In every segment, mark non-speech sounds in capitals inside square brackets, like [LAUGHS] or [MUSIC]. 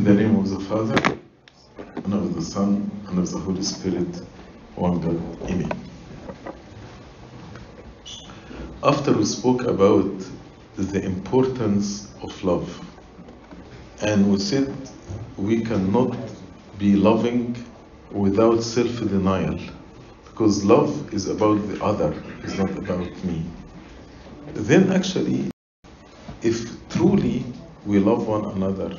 In the name of the Father, and of the Son, and of the Holy Spirit, one God. Amen. After we spoke about the importance of love, and we said we cannot be loving without self denial, because love is about the other, it's not about me. Then, actually, if truly we love one another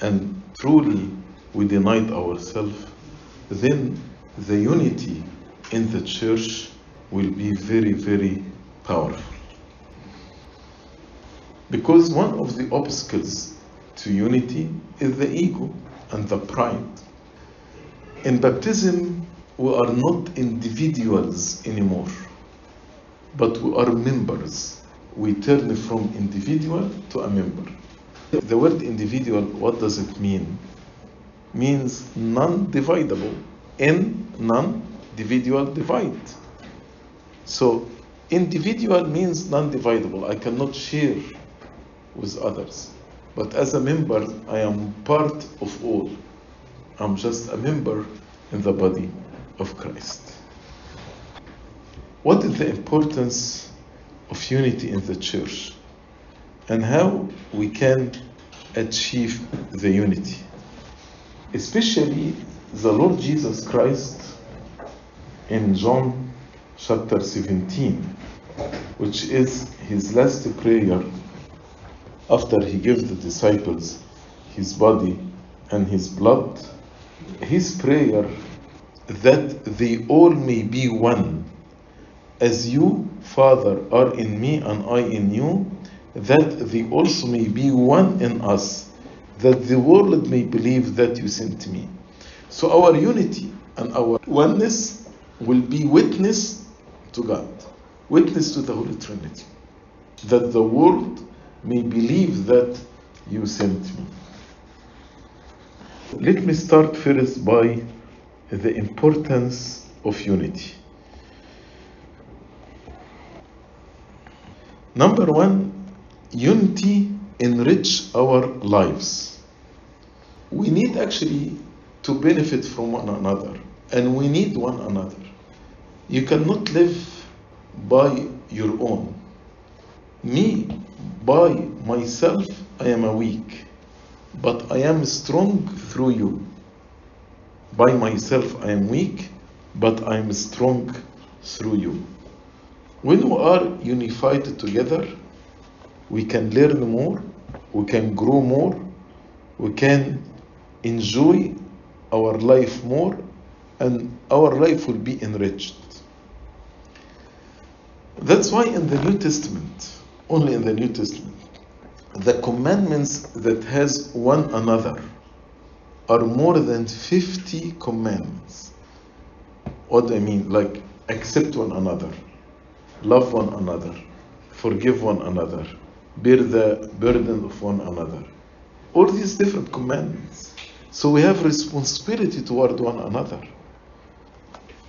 and truly we denied ourselves, then the unity in the church will be very, very powerful. Because one of the obstacles to unity is the ego and the pride. In baptism, we are not individuals anymore, but we are members. We turn from individual to a member. The word individual, what does it mean? Means non-dividable. In non-dividual divide. So individual means non-dividable. I cannot share with others. But as a member, I am part of all. I'm just a member in the body of Christ. What is the importance of unity in the church? And how we can achieve the unity. Especially the Lord Jesus Christ in John chapter 17, which is his last prayer after he gave the disciples his body and his blood. His prayer that they all may be one, as you, Father, are in me and I in you that they also may be one in us, that the world may believe that you sent me. So our unity and our oneness will be witness to God, witness to the Holy Trinity, that the world may believe that you sent me. Let me start first by the importance of unity. Number one, unity enrich our lives. We need actually to benefit from one another, and we need one another. You cannot live by your own. Me, by myself, I am a weak, but I am strong through you. By myself, I am weak, but I am strong through you. When we are unified together, we can learn more, we can grow more, we can enjoy our life more, and our life will be enriched. That's why in the New Testament, only in the New Testament, the commandments that has one another are more than 50 commandments. What do I mean? Like accept one another, love one another, forgive one another, bear the burden of one another. All these different commandments. So we have responsibility toward one another.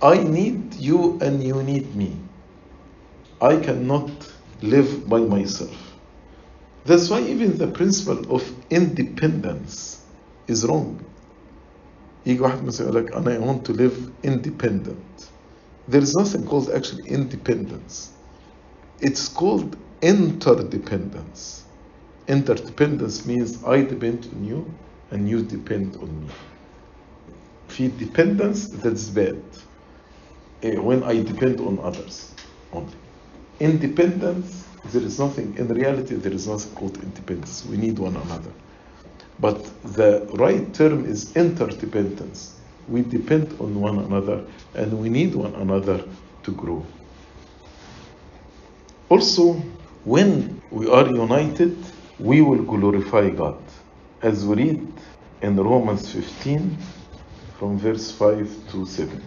I need you and you need me. I cannot live by myself. That's why even the principle of independence is wrong. يجي واحد مثلا يقول لك أنا I want to live independent. There is nothing called actually independence. It's called interdependence. Interdependence means I depend on you and you depend on me. في dependence that's bad. Eh, When I depend on others only. Independence, there is nothing, in reality, there is nothing called independence. We need one another. But the right term is interdependence. We depend on one another and we need one another to grow. Also, when we are united, we will glorify God. As we read in Romans 15, from verse 5 to 7.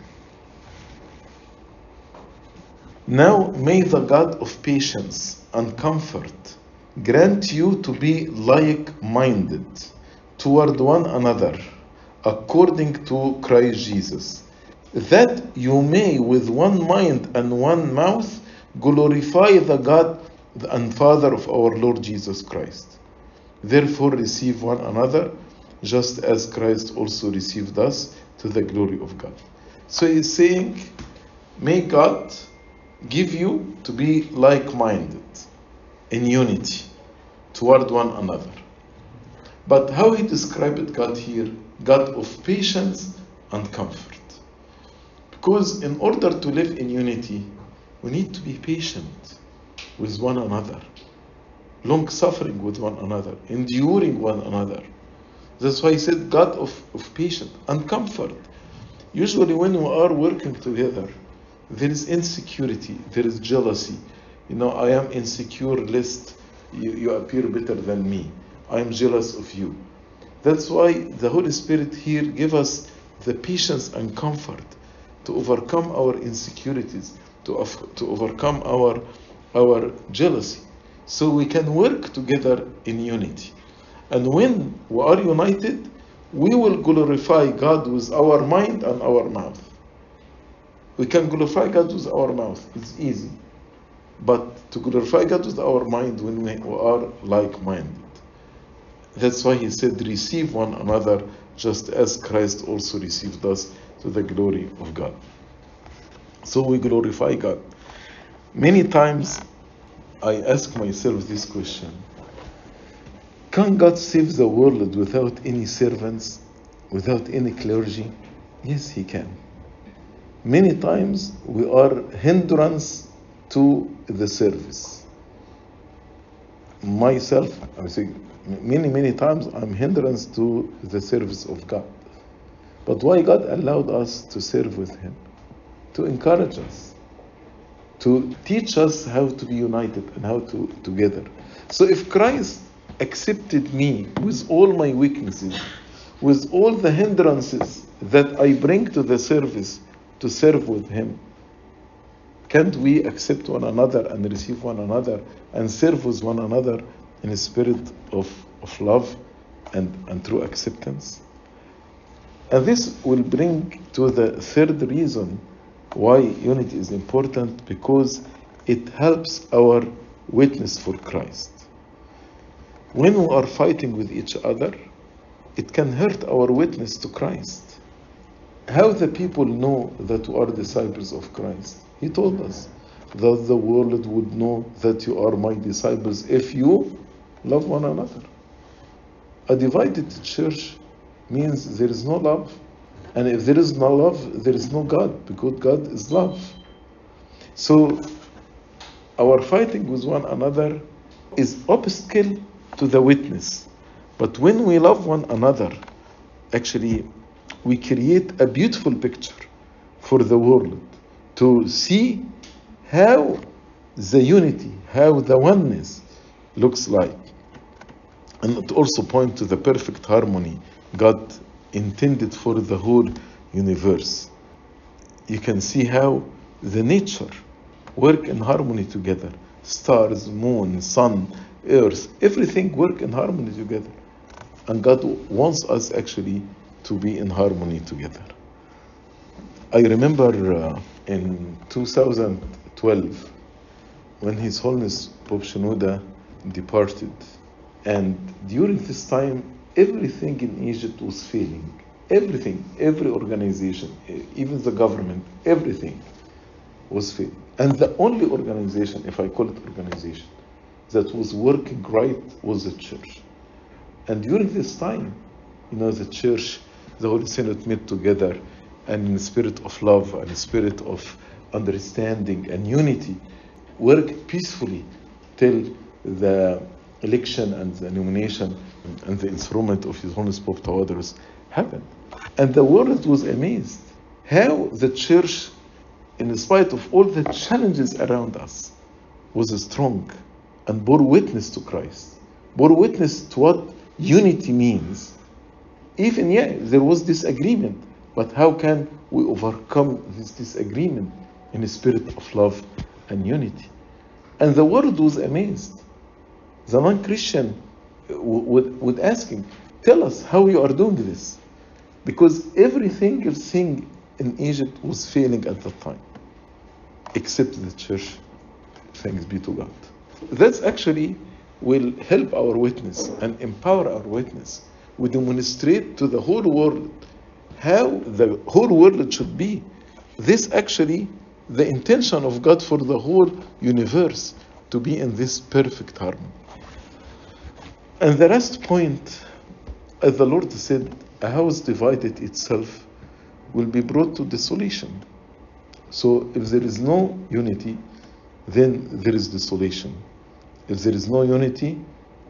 Now may the God of patience and comfort grant you to be like minded toward one another according to Christ Jesus, that you may with one mind and one mouth glorify the God and Father of our Lord Jesus Christ. Therefore, receive one another, just as Christ also received us to the glory of God. So he's saying, May God give you to be like minded in unity toward one another. But how he described God here? God of patience and comfort. Because in order to live in unity, we need to be patient with one another, long suffering with one another, enduring one another. That's why he said God of, of patience and comfort. Usually, when we are working together, there is insecurity, there is jealousy. You know, I am insecure lest you, you appear better than me. I am jealous of you. That's why the Holy Spirit here give us the patience and comfort to overcome our insecurities, to, to overcome our, our jealousy. So we can work together in unity. And when we are united, we will glorify God with our mind and our mouth. We can glorify God with our mouth, it's easy. But to glorify God with our mind when we are like minded. That's why he said, Receive one another just as Christ also received us to the glory of God. So we glorify God. Many times I ask myself this question Can God save the world without any servants, without any clergy? Yes, He can. Many times we are hindrance to the service. Myself, I say many, many times I'm hindrance to the service of God. But why God allowed us to serve with Him? To encourage us, to teach us how to be united and how to together. So if Christ accepted me with all my weaknesses, with all the hindrances that I bring to the service to serve with Him, can't we accept one another and receive one another and serve with one another in a spirit of, of love and, and true acceptance? And this will bring to the third reason why unity is important because it helps our witness for Christ. When we are fighting with each other, it can hurt our witness to Christ. How the people know that we are disciples of Christ? He told us that the world would know that you are my disciples if you love one another. A divided church means there is no love. And if there is no love, there is no God, because God is love. So our fighting with one another is obstacle to the witness. But when we love one another, actually we create a beautiful picture for the world to see how the unity, how the oneness looks like. And it also point to the perfect harmony God intended for the whole universe. You can see how the nature work in harmony together. Stars, moon, sun, earth, everything work in harmony together. And God wants us actually to be in harmony together. I remember uh, in 2012 when His Holiness Pope Shenouda departed, and during this time, everything in Egypt was failing. Everything, every organization, eh, even the government, everything was failing. And the only organization, if I call it organization, that was working right was the church. And during this time, you know, the church, the Holy Synod met together and in the spirit of love and the spirit of understanding and unity, worked peacefully till the election and the nomination and the enthronement of His Holiness Pope Tawadros happened. And the world was amazed how the church, in spite of all the challenges around us, was strong and bore witness to Christ, bore witness to what unity means. Even, yeah, there was disagreement, but how can we overcome this disagreement in a spirit of love and unity? And the world was amazed. The non Christian would, would ask him, Tell us how you are doing this. Because every single thing in Egypt was failing at that time, except the church. Thanks be to God. That's actually will help our witness and empower our witness we demonstrate to the whole world how the whole world should be. This actually the intention of God for the whole universe to be in this perfect harmony. And the last point, as the Lord said, a house divided itself will be brought to desolation. So if there is no unity, then there is desolation. If there is no unity,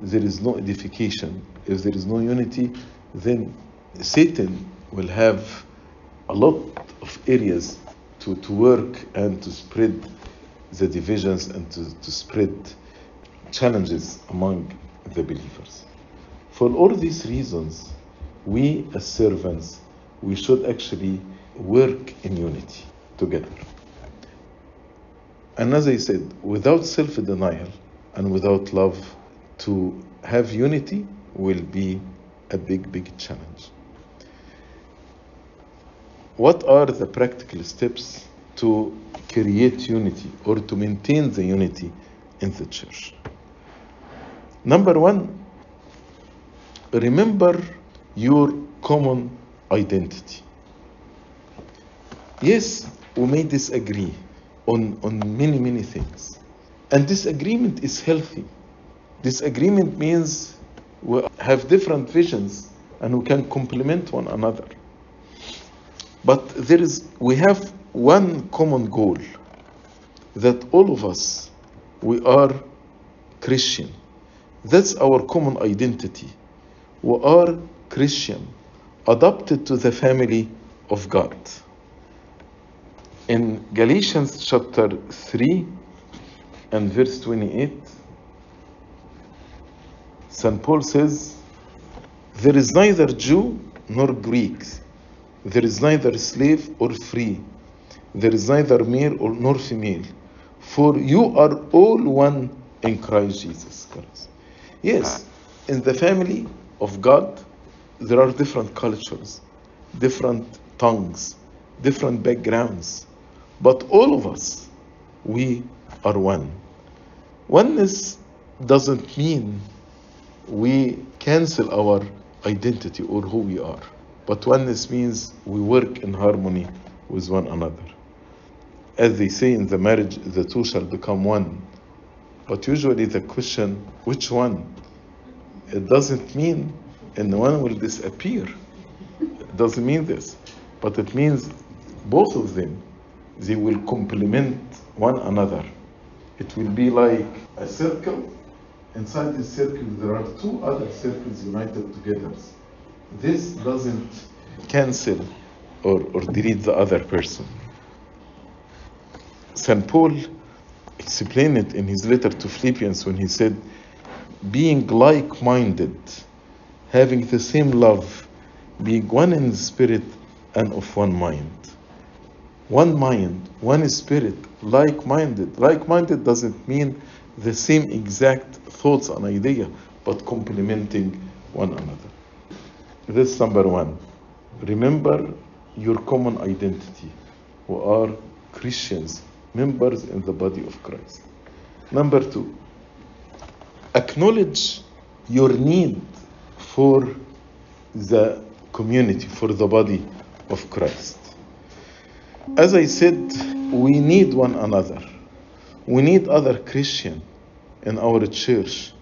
there is no edification. If there is no unity, then Satan will have a lot of areas to, to work and to spread the divisions and to, to spread challenges among the believers. For all these reasons, we as servants, we should actually work in unity together. And as I said, without self denial and without love, to have unity will be a big, big challenge. What are the practical steps to create unity or to maintain the unity in the church? Number one, remember your common identity. Yes, we may disagree on, on many, many things. And disagreement is healthy. Disagreement means we have different visions and we can complement one another. But there is, we have one common goal that all of us, we are Christian. That's our common identity. We are Christian, adopted to the family of God. In Galatians chapter 3 and verse 28, St. Paul says, There is neither Jew nor Greek, there is neither slave or free, there is neither male or nor female, for you are all one in Christ Jesus Christ. Yes, in the family of God, there are different cultures, different tongues, different backgrounds, but all of us, we are one. Oneness doesn't mean we cancel our identity or who we are, but oneness means we work in harmony with one another. As they say in the marriage, the two shall become one. But usually the question, which one? It doesn't mean and one will disappear. It doesn't mean this. But it means both of them, they will complement one another. It will be like a circle. Inside this circle, there are two other circles united together. This doesn't cancel or, or delete the other person. St. Paul explained it in his letter to Philippians when he said, being like minded, having the same love, being one in spirit and of one mind. One mind, one spirit, like minded. Like minded doesn't mean the same exact thoughts and idea, but complementing one another. This is number one. Remember your common identity. We are Christians, members in the body of Christ. Number two, acknowledge your need for the community, for the body of Christ. As I said, we need one another. We need other Christian in our church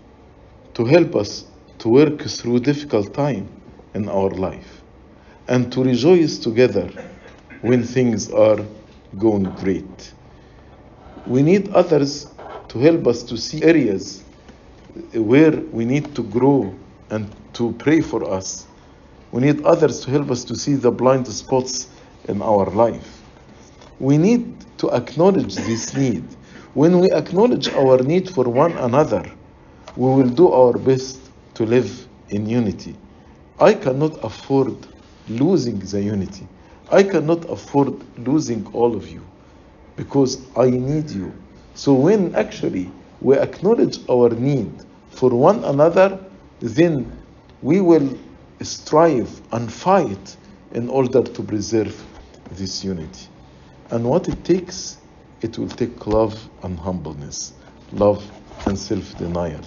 to help us to work through difficult time in our life and to rejoice together when things are going great. We need others to help us to see areas where we need to grow and to pray for us. We need others to help us to see the blind spots in our life. We need to acknowledge this need. When we acknowledge our need for one another, we will do our best to live in unity. I cannot afford losing the unity. I cannot afford losing all of you because I need you. So when actually we acknowledge our need for one another, then we will strive and fight in order to preserve this unity. And what it takes, it will take love and humbleness, love and self denial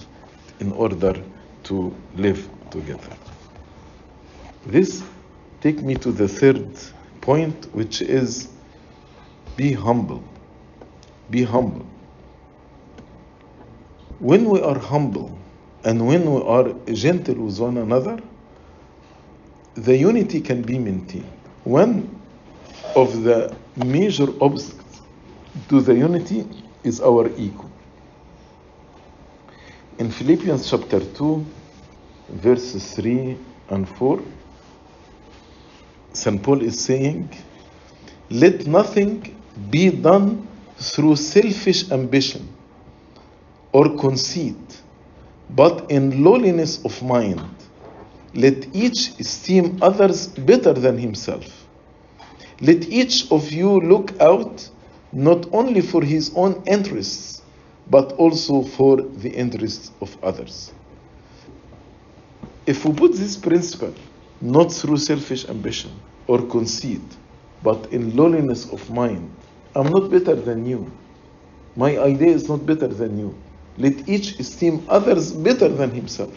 in order to live together. This take me to the third point, which is be humble. Be humble. When we are humble and when we are gentle with one another, the unity can be maintained. One of the major obstacles to the unity is our ego. In Philippians chapter 2, verses 3 and 4, St. Paul is saying, Let nothing be done through selfish ambition or conceit, but in lowliness of mind. Let each esteem others better than himself. Let each of you look out not only for his own interests, but also for the interests of others. If we put this principle not through selfish ambition or conceit, but in lowliness of mind, I'm not better than you. My idea is not better than you. Let each esteem others better than himself.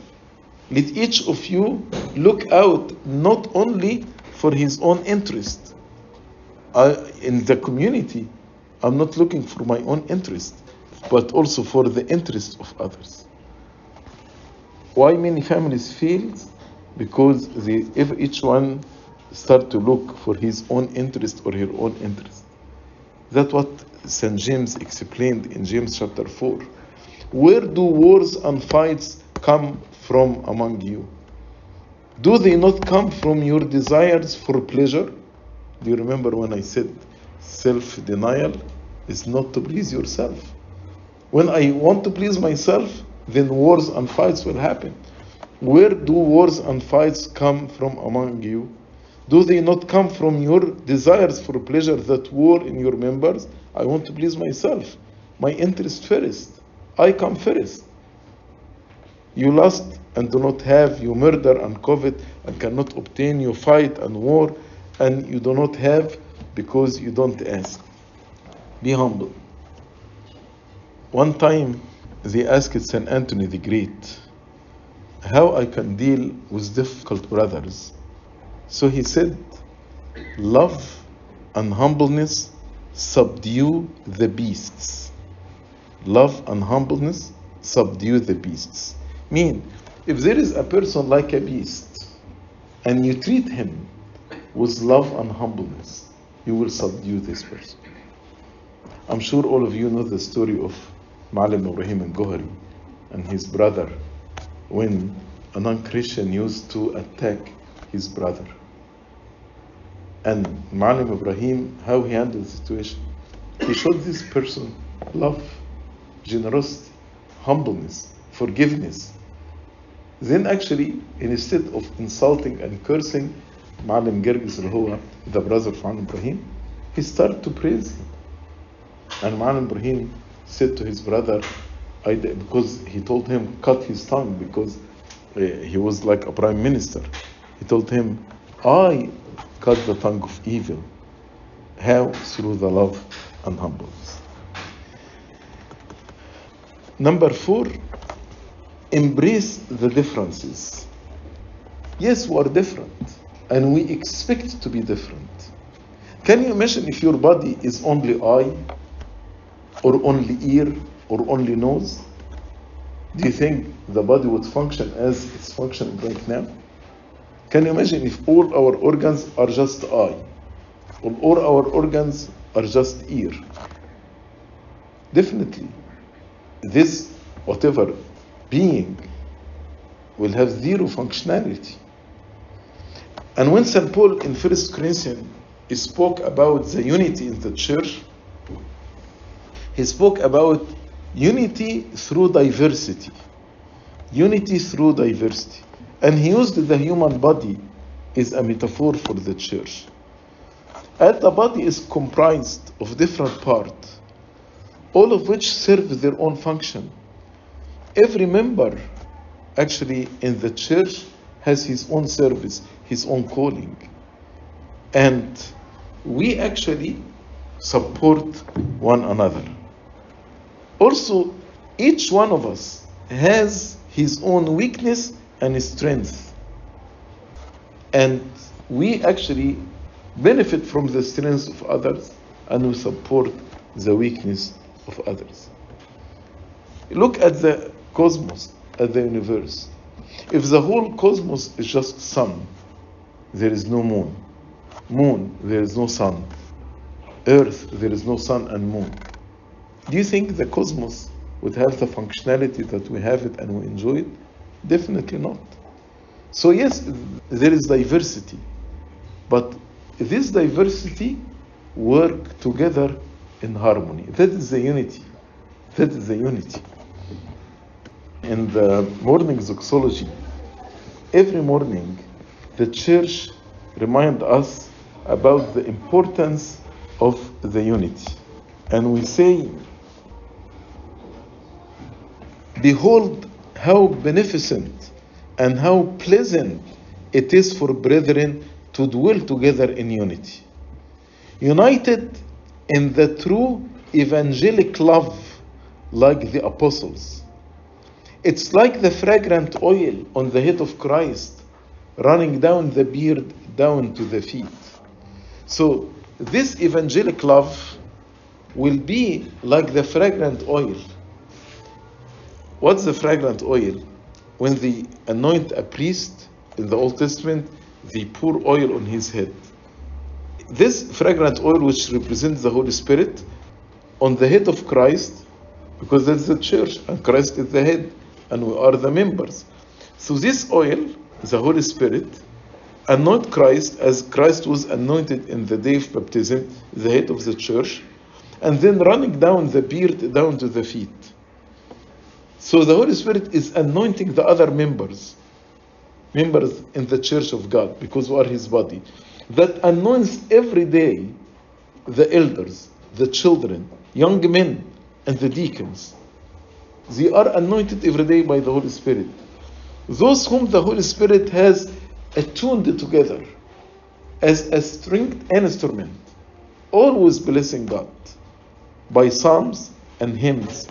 Let each of you look out not only for his own interest. I, in the community, I'm not looking for my own interest, but also for the interest of others. Why many families fail? Because they, if each one start to look for his own interest or her own interest. That's what St. James explained in James chapter 4. Where do wars and fights come from among you? Do they not come from your desires for pleasure? Do you remember when I said self denial is not to please yourself? When I want to please myself, then wars and fights will happen. Where do wars and fights come from among you? Do they not come from your desires for pleasure that war in your members? I want to please myself, my interest first. I come first. You lust and do not have, you murder and covet and cannot obtain, you fight and war, and you do not have because you don't ask. Be humble. One time they asked St. Anthony the Great how I can deal with difficult brothers. So he said, Love and humbleness subdue the beasts. Love and humbleness subdue the beasts. Mean, if there is a person like a beast and you treat him with love and humbleness, you will subdue this person. I'm sure all of you know the story of Malim Ibrahim and Gohari and his brother when a non Christian used to attack his brother. And Malim Ibrahim, how he handled the situation. He showed this person love, generosity, humbleness, forgiveness. Then actually, instead of insulting and cursing Malim Gergis the brother of Malim Ibrahim, he started to praise him. And Malim Ibrahim said to his brother, because he told him cut his tongue because uh, he was like a prime minister. He told him, I cut the tongue of evil. How? Through the love and humbleness. Number four, embrace the differences. Yes, we are different, and we expect to be different. Can you imagine if your body is only eye, or only ear, or only nose? Do you think the body would function as it's functioning right now? Can you imagine if all our organs are just eye, or all our organs are just ear? Definitely, this whatever being will have zero functionality. And when St. Paul in 1 Corinthians spoke about the unity in the church, he spoke about unity through diversity. Unity through diversity. And he used the human body as a metaphor for the church. And the body is comprised of different parts, all of which serve their own function. Every member, actually, in the church has his own service, his own calling. And we actually support one another. Also, each one of us has his own weakness and strength. And we actually benefit from the strength of others and we support the weakness of others. Look at the cosmos, at the universe. If the whole cosmos is just sun, there is no moon. Moon, there is no sun. Earth, there is no sun and moon. Do you think the cosmos would have the functionality that we have it and we enjoy it? Definitely not. So, yes, there is diversity, but this diversity work together in harmony. That is the unity. That is the unity. In the morning doxology, every morning the church reminds us about the importance of the unity. And we say, Behold how beneficent and how pleasant it is for brethren to dwell together in unity. United in the true evangelic love, like the apostles. It's like the fragrant oil on the head of Christ, running down the beard down to the feet. So, this evangelic love will be like the fragrant oil. What's the fragrant oil? When they anoint a priest in the Old Testament, they pour oil on his head. This fragrant oil, which represents the Holy Spirit, on the head of Christ, because that's the church, and Christ is the head, and we are the members. So this oil, the Holy Spirit, anoint Christ as Christ was anointed in the day of baptism, the head of the church, and then running down the beard down to the feet. So the Holy Spirit is anointing the other members, members in the church of God, because we are His body, that anoints every day the elders, the children, young men, and the deacons. They are anointed every day by the Holy Spirit. Those whom the Holy Spirit has attuned together as a stringed instrument, always blessing God by psalms and hymns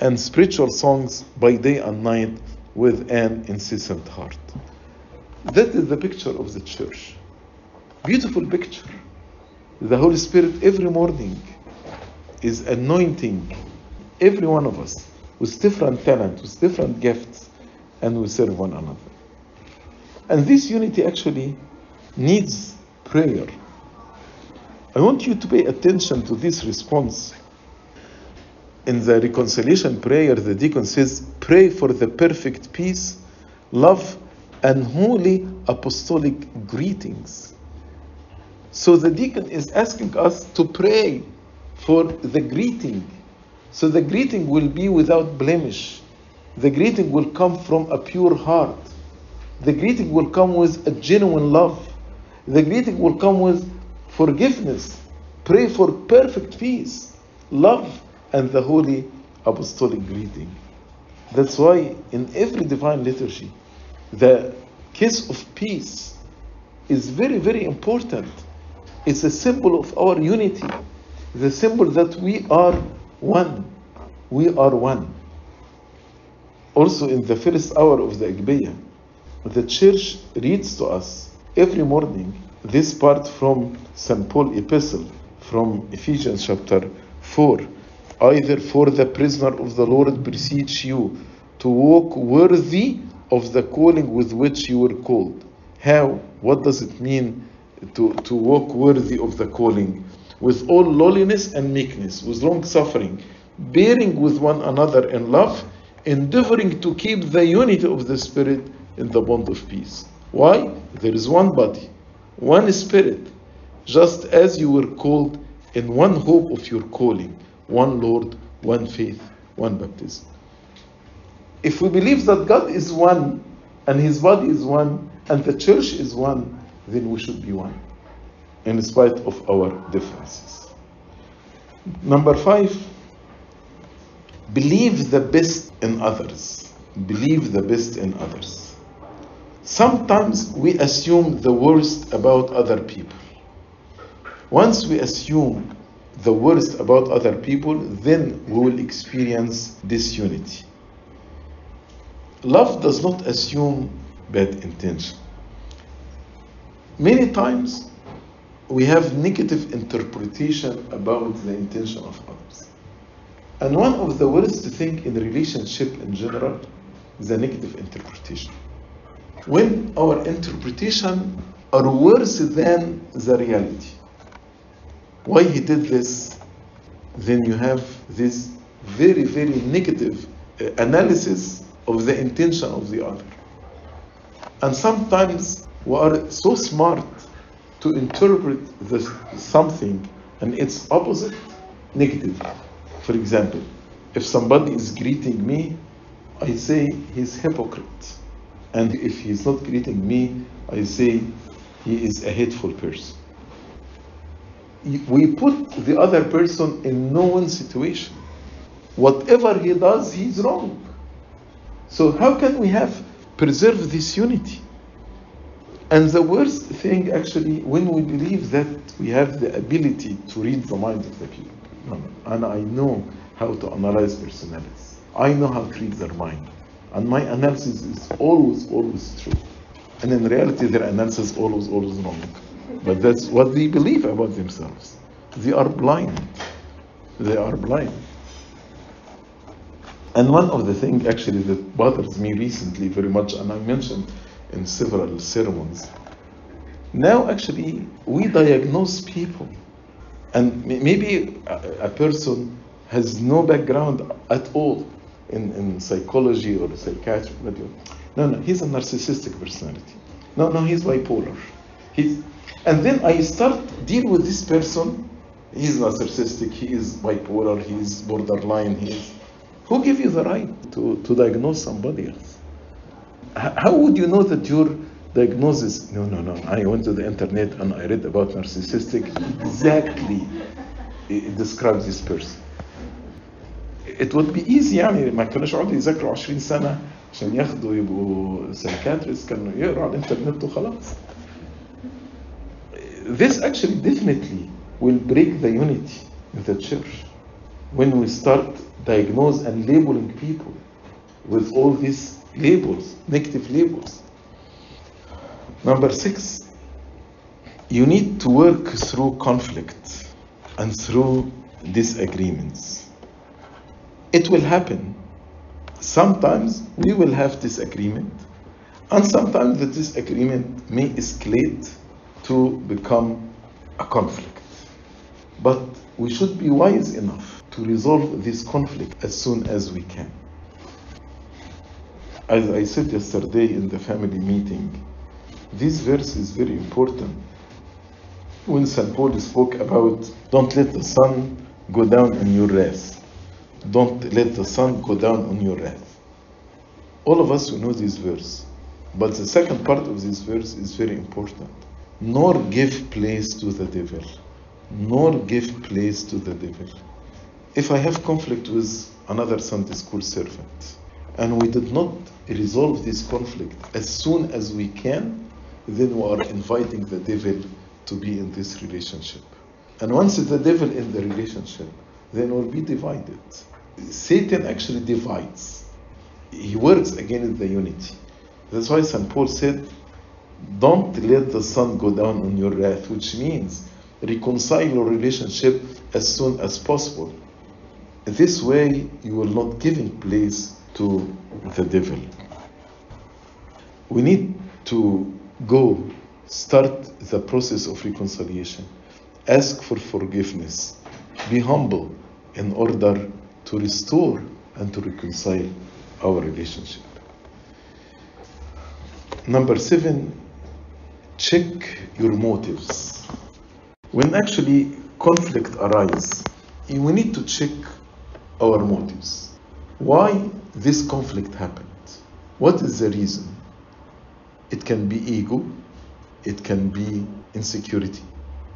and spiritual songs by day and night with an incessant heart. That is the picture of the church. Beautiful picture. The Holy Spirit every morning is anointing every one of us with different talents, with different gifts, and we serve one another. And this unity actually needs prayer. I want you to pay attention to this response. In the reconciliation prayer, the deacon says, Pray for the perfect peace, love, and holy apostolic greetings. So the deacon is asking us to pray for the greeting. So the greeting will be without blemish. The greeting will come from a pure heart. The greeting will come with a genuine love. The greeting will come with forgiveness. Pray for perfect peace, love, and the holy apostolic greeting. That's why in every divine liturgy, the kiss of peace is very, very important. It's a symbol of our unity, the symbol that we are one. We are one. Also, in the first hour of the Agpeya, the church reads to us every morning this part from St. Paul epistle from Ephesians chapter 4. Either for the prisoner of the Lord beseech you to walk worthy of the calling with which you were called. How? What does it mean to, to walk worthy of the calling? With all lowliness and meekness, with long suffering, bearing with one another in love, endeavoring to keep the unity of the Spirit in the bond of peace. Why? There is one body, one Spirit, just as you were called in one hope of your calling, one Lord, one faith, one baptism. If we believe that God is one, and His body is one, and the church is one, then we should be one, in spite of our differences. Number five, believe the best in others. Believe the best in others. Sometimes we assume the worst about other people. Once we assume the worst about other people, then we will experience disunity. Love does not assume bad intention. Many times we have negative interpretation about the intention of others. And one of the worst thing in relationship in general is the negative interpretation. When our interpretation are worse than the reality. Why he did this? Then you have this very, very negative uh, analysis of the intention of the other. And sometimes we are so smart to interpret this something and its opposite negative. For example, if somebody is greeting me, I say he's hypocrite. And if he's not greeting me, I say he is a hateful person. We put the other person in no one situation. Whatever he does, he's wrong. So how can we have preserve this unity? And the worst thing, actually, when we believe that we have the ability to read the mind of the people, and I know how to analyze personalities, I know how to read their mind, and my analysis is always, always true. And in reality, their analysis is always, always wrong. But that's what they believe about themselves. They are blind. They are blind. And one of the things actually that bothers me recently very much, and I mentioned in several sermons, now actually we diagnose people. And maybe a, person has no background at all in, in psychology or psychiatry. No, no, he's a narcissistic personality. No, no, he's bipolar. He's, and then I start deal with this person. He's narcissistic. He is bipolar. He is borderline. He is. Who give you the right to, to diagnose somebody else? How would you know that your diagnosis? No, no, no. I went to the internet and I read about narcissistic. Exactly, it describes this person. It would be easy يعني ما كانوش يقعدوا يذاكروا 20 سنه عشان ياخدوا يبقوا سايكاتريست كانوا يقروا على الانترنت وخلاص. This actually definitely will break the unity in the church when we start diagnose and labeling people with all these labels, negative labels. Number six, you need to work through conflict and through disagreements. It will happen. Sometimes we will have disagreement, and sometimes the disagreement may escalate to become a conflict. But we should be wise enough to resolve this conflict as soon as we can. As I said yesterday in the family meeting, this verse is very important. When St. Paul spoke about don't let the sun go down on your wrath, don't let the sun go down on your wrath. All of us know this verse, but the second part of this verse is very important. Nor give place to the devil. Nor give place to the devil. If I have conflict with another Sunday school servant, and we did not resolve this conflict as soon as we can, then we are inviting the devil to be in this relationship. And once the devil in the relationship, then we'll be divided. Satan actually divides. He works against the unity. That's why St. Paul said, Don't let the sun go down on your wrath, which means reconcile your relationship as soon as possible. This way, you will not give in place to the devil. We need to go start the process of reconciliation. Ask for forgiveness. Be humble in order to restore and to reconcile our relationship. Number seven, check your motives. When actually conflict arises, we need to check our motives. Why this conflict happened? What is the reason? It can be ego, it can be insecurity,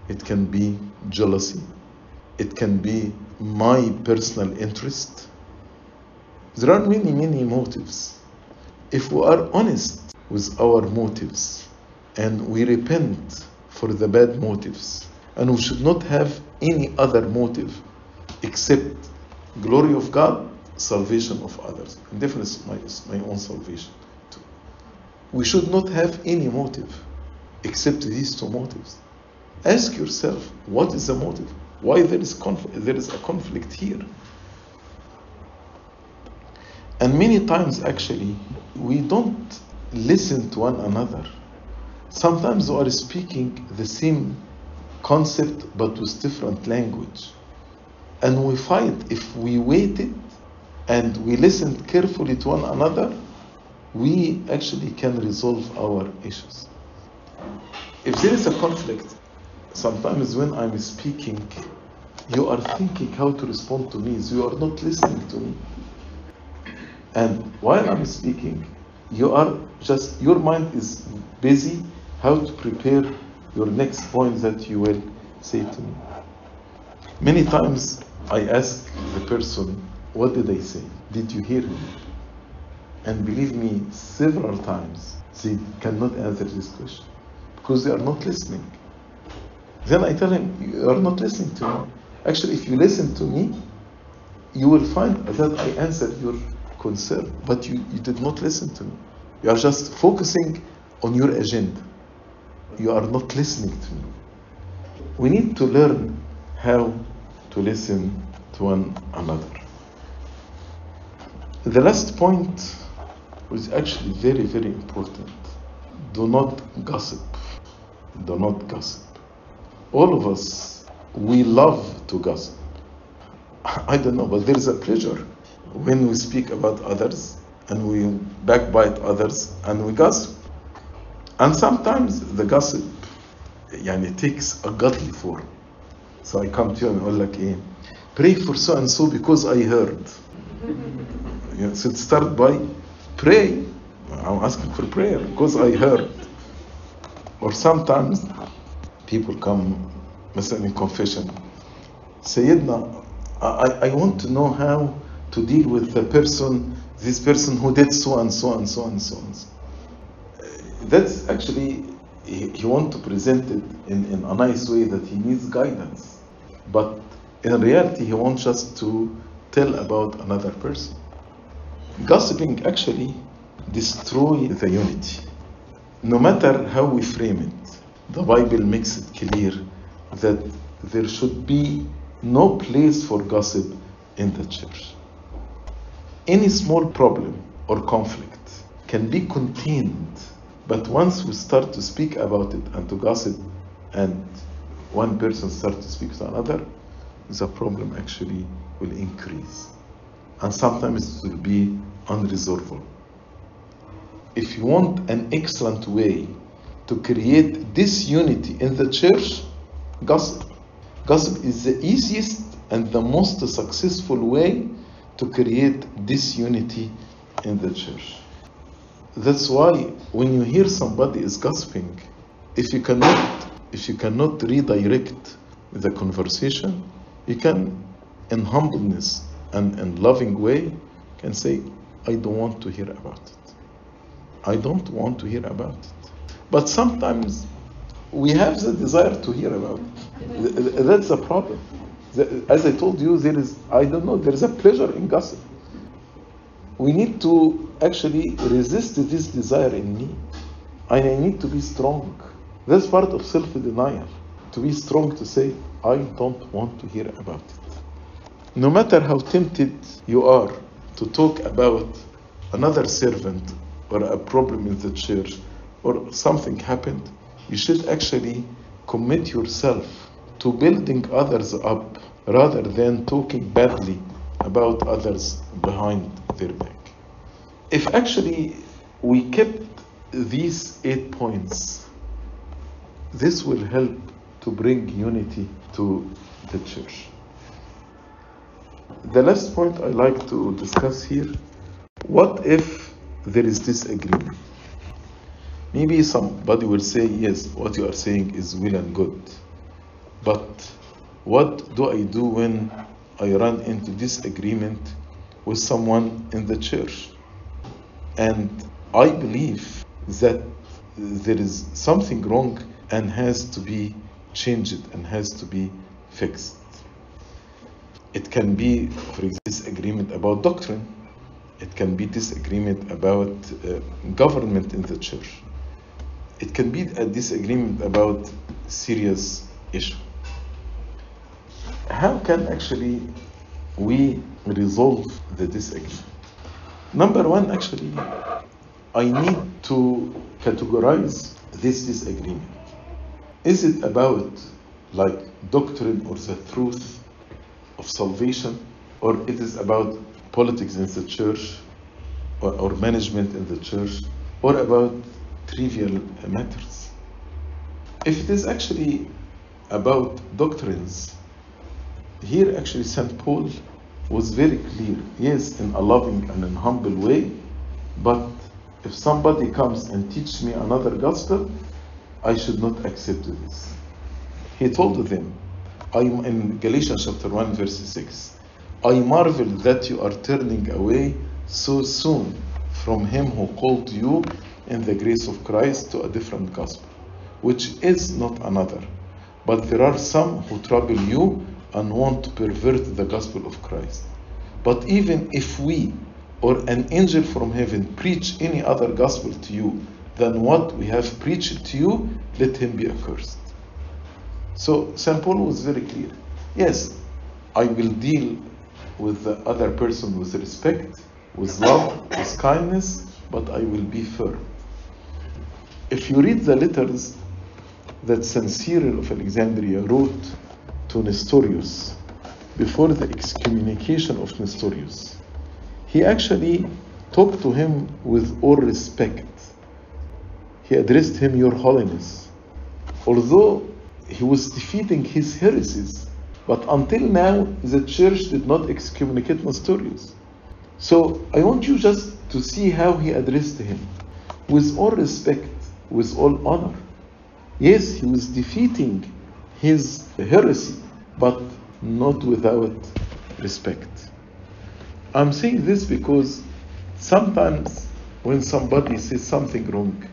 it can be jealousy, it can be my personal interest. There are many, many motives. If we are honest with our motives and we repent for the bad motives, and we should not have any other motive except glory of God, salvation of others, and definitely my, my own salvation too. We should not have any motive except these two motives. Ask yourself, what is the motive? Why there is conf- there is a conflict here? And many times, actually, we don't listen to one another. Sometimes we are speaking the same concept but with different language. And we find if we waited and we listen carefully to one another, we actually can resolve our issues. If there is a conflict, sometimes when I'm speaking, you are thinking how to respond to me, so you are not listening to me. And while I'm speaking, you are just, your mind is busy how to prepare your next point that you will say to me. Many times I ask the person, What did I say? Did you hear me? And believe me, several times they cannot answer this question because they are not listening. Then I tell him, You are not listening to me. Actually, if you listen to me, you will find that I answered your concern, but you, you did not listen to me. You are just focusing on your agenda. You are not listening to me. We need to learn how to listen to one another. The last point was actually very, very important. Do not gossip. Do not gossip. All of us, we love to gossip. [LAUGHS] I don't know, but there is a pleasure when we speak about others and we backbite others and we gossip. And sometimes the gossip يعني takes a godly form. So I come to you and أقول لك إيه pray for so and so because I heard. [LAUGHS] You know, so it start by pray. I'm asking for prayer because I heard. Or sometimes people come مثلا in confession. سيدنا I, I want to know how to deal with the person, this person who did so and so and so and so and so. That's actually, he, he wants to present it in, in a nice way that he needs guidance. But in reality, he wants us to tell about another person. Gossiping actually destroy the unity. No matter how we frame it, the Bible makes it clear that there should be no place for gossip in the church. Any small problem or conflict can be contained, but once we start to speak about it and to gossip, and one person starts to speak to another, the problem actually will increase. And sometimes it will be unresolvable. If you want an excellent way to create this unity in the church, gossip. Gossip is the easiest and the most successful way to create this unity in the church. That's why when you hear somebody is gossiping, if you cannot if you cannot redirect the conversation, you can in humbleness and in loving way can say, I don't want to hear about it. I don't want to hear about it. But sometimes we have the desire to hear about it. That's the problem. As I told you, there is, I don't know, there is a pleasure in gossip. We need to actually resist this desire in me. And I need to be strong. That's part of self denial. To be strong to say, I don't want to hear about it. No matter how tempted you are to talk about another servant or a problem in the church or something happened, you should actually commit yourself to building others up rather than talking badly about others behind their back. If actually we kept these eight points, this will help to bring unity to the church. The last point I like to discuss here what if there is disagreement? Maybe somebody will say, Yes, what you are saying is well and good. But what do I do when I run into disagreement with someone in the church? And I believe that there is something wrong and has to be changed and has to be fixed. It can be, for example, disagreement about doctrine. It can be disagreement about uh, government in the church. it can be a disagreement about serious issue. How can actually we resolve the disagreement? Number one, actually, I need to categorize this disagreement. Is it about like doctrine or the truth of salvation, or it is about politics in the church, or, or management in the church, or about trivial matters? If it is actually about doctrines, here actually St. Paul was very clear. Yes, in a loving and in humble way, but if somebody comes and teach me another gospel, I should not accept this. He told them, I'm in Galatians chapter 1, verse 6. I marvel that you are turning away so soon from him who called you in the grace of Christ to a different gospel, which is not another. But there are some who trouble you and want to pervert the gospel of Christ. But even if we or an angel from heaven preach any other gospel to you than what we have preached to you, let him be accursed. So St. Paul was very clear. Yes, I will deal with the other person with respect, with love, with kindness, but I will be firm. If you read the letters that St. Cyril of Alexandria wrote to Nestorius before the excommunication of Nestorius, he actually talked to him with all respect. He addressed him, Your Holiness. Although he was defeating his heresies, but until now, the church did not excommunicate Nestorius. So I want you just to see how he addressed him with all respect, with all honor. Yes, he was defeating his heresy, but not without respect. I'm saying this because sometimes when somebody says something wrong,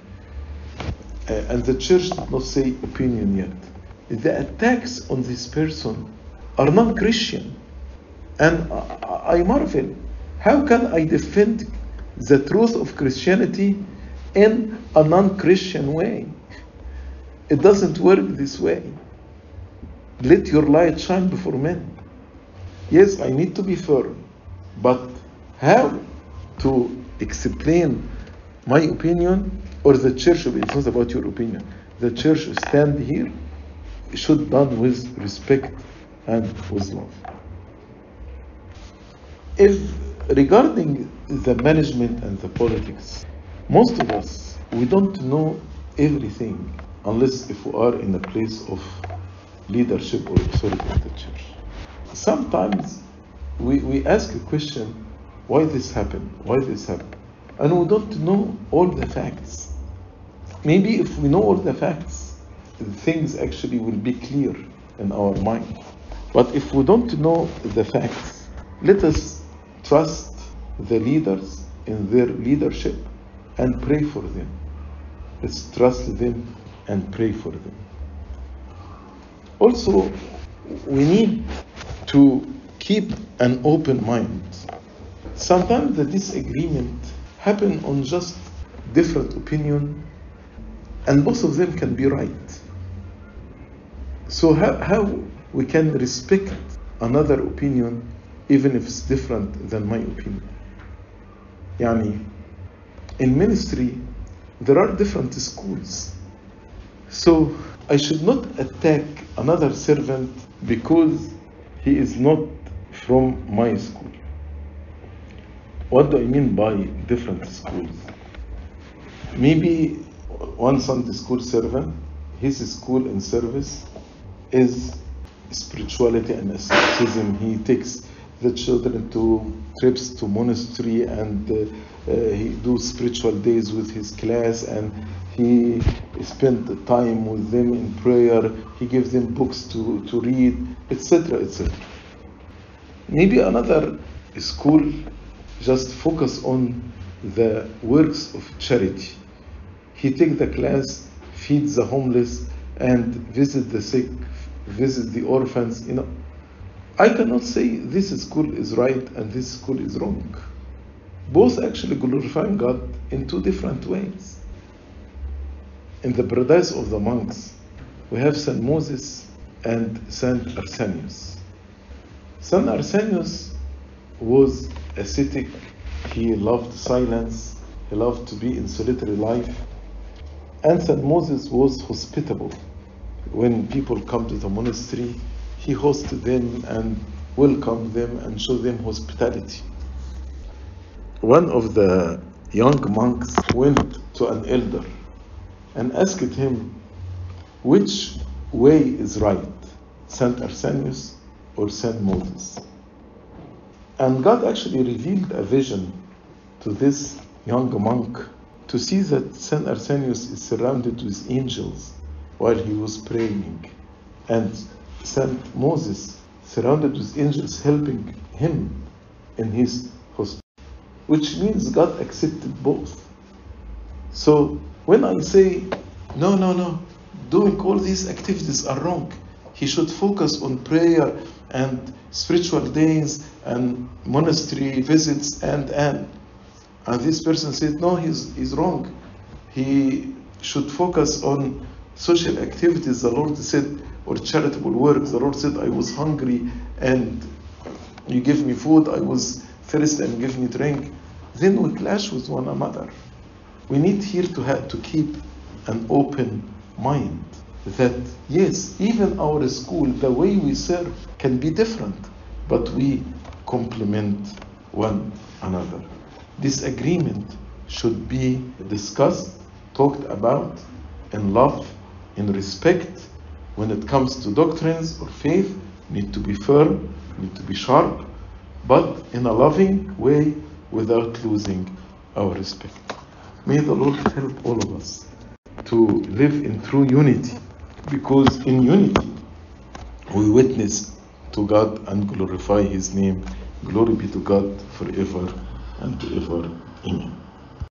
uh, and the church did not say opinion yet, the attacks on this person are non Christian. And I, marvel how can I defend the truth of Christianity in a non Christian way? It doesn't work this way. Let your light shine before men. Yes, I need to be firm, but how to explain my opinion or the church it's not about your opinion. The church stand here should done with respect and with love. If regarding the management and the politics, most of us we don't know everything unless if we are in a place of leadership or authority the church. Sometimes we, we ask a question, why this happened? Why this happened? And we don't know all the facts. Maybe if we know all the facts, things actually will be clear in our mind. But if we don't know the facts, let us trust the leaders in their leadership and pray for them. Let's trust them and pray for them. Also, we need to keep an open mind. Sometimes the disagreement happen on just different opinion and both of them can be right. So how, how we can respect another opinion even if it's different than my opinion. Yani, in ministry, there are different schools. So I should not attack another servant because he is not from my school. What do I mean by different schools? Maybe one Sunday school servant, his school and service is spirituality and asceticism. He takes the children to trips to monastery and uh, uh, he do spiritual days with his class and he spend time with them in prayer. He gives them books to, to read, etc., etc. Maybe another school just focus on the works of charity. He take the class, feeds the homeless, and visit the sick, visit the orphans. You know, I cannot say this school is right and this school is wrong. Both actually glorifying God in two different ways. in the paradise of the monks, we have Saint Moses and Saint Arsenius. Saint Arsenius was ascetic, he loved silence, he loved to be in solitary life, and Saint Moses was hospitable. When people come to the monastery, he hosted them and welcomed them and showed them hospitality. One of the young monks went to an elder and asked him, Which way is right, Saint Arsenius or Saint Moses? And God actually revealed a vision to this young monk to see that Saint Arsenius is surrounded with angels while he was praying, and Saint Moses surrounded with angels helping him in his hospital, which means God accepted both. So when I say, no, no, no, doing all these activities are wrong, he should focus on prayer and spiritual days and monastery visits and and. And this person said no he's, he's wrong. He should focus on social activities the lord said or charitable work, the lord said i was hungry and you give me food i was thirsty and give me drink. Then we clash with one another. We need here to have to keep an open mind that yes even our school the way we serve can be different but we complement one another. This agreement should be discussed talked about in love in respect when it comes to doctrines or faith need to be firm need to be sharp but in a loving way without losing our respect may the lord help all of us to live in true unity because in unity we witness to God and glorify His name. Glory be to God forever and ever. Amen.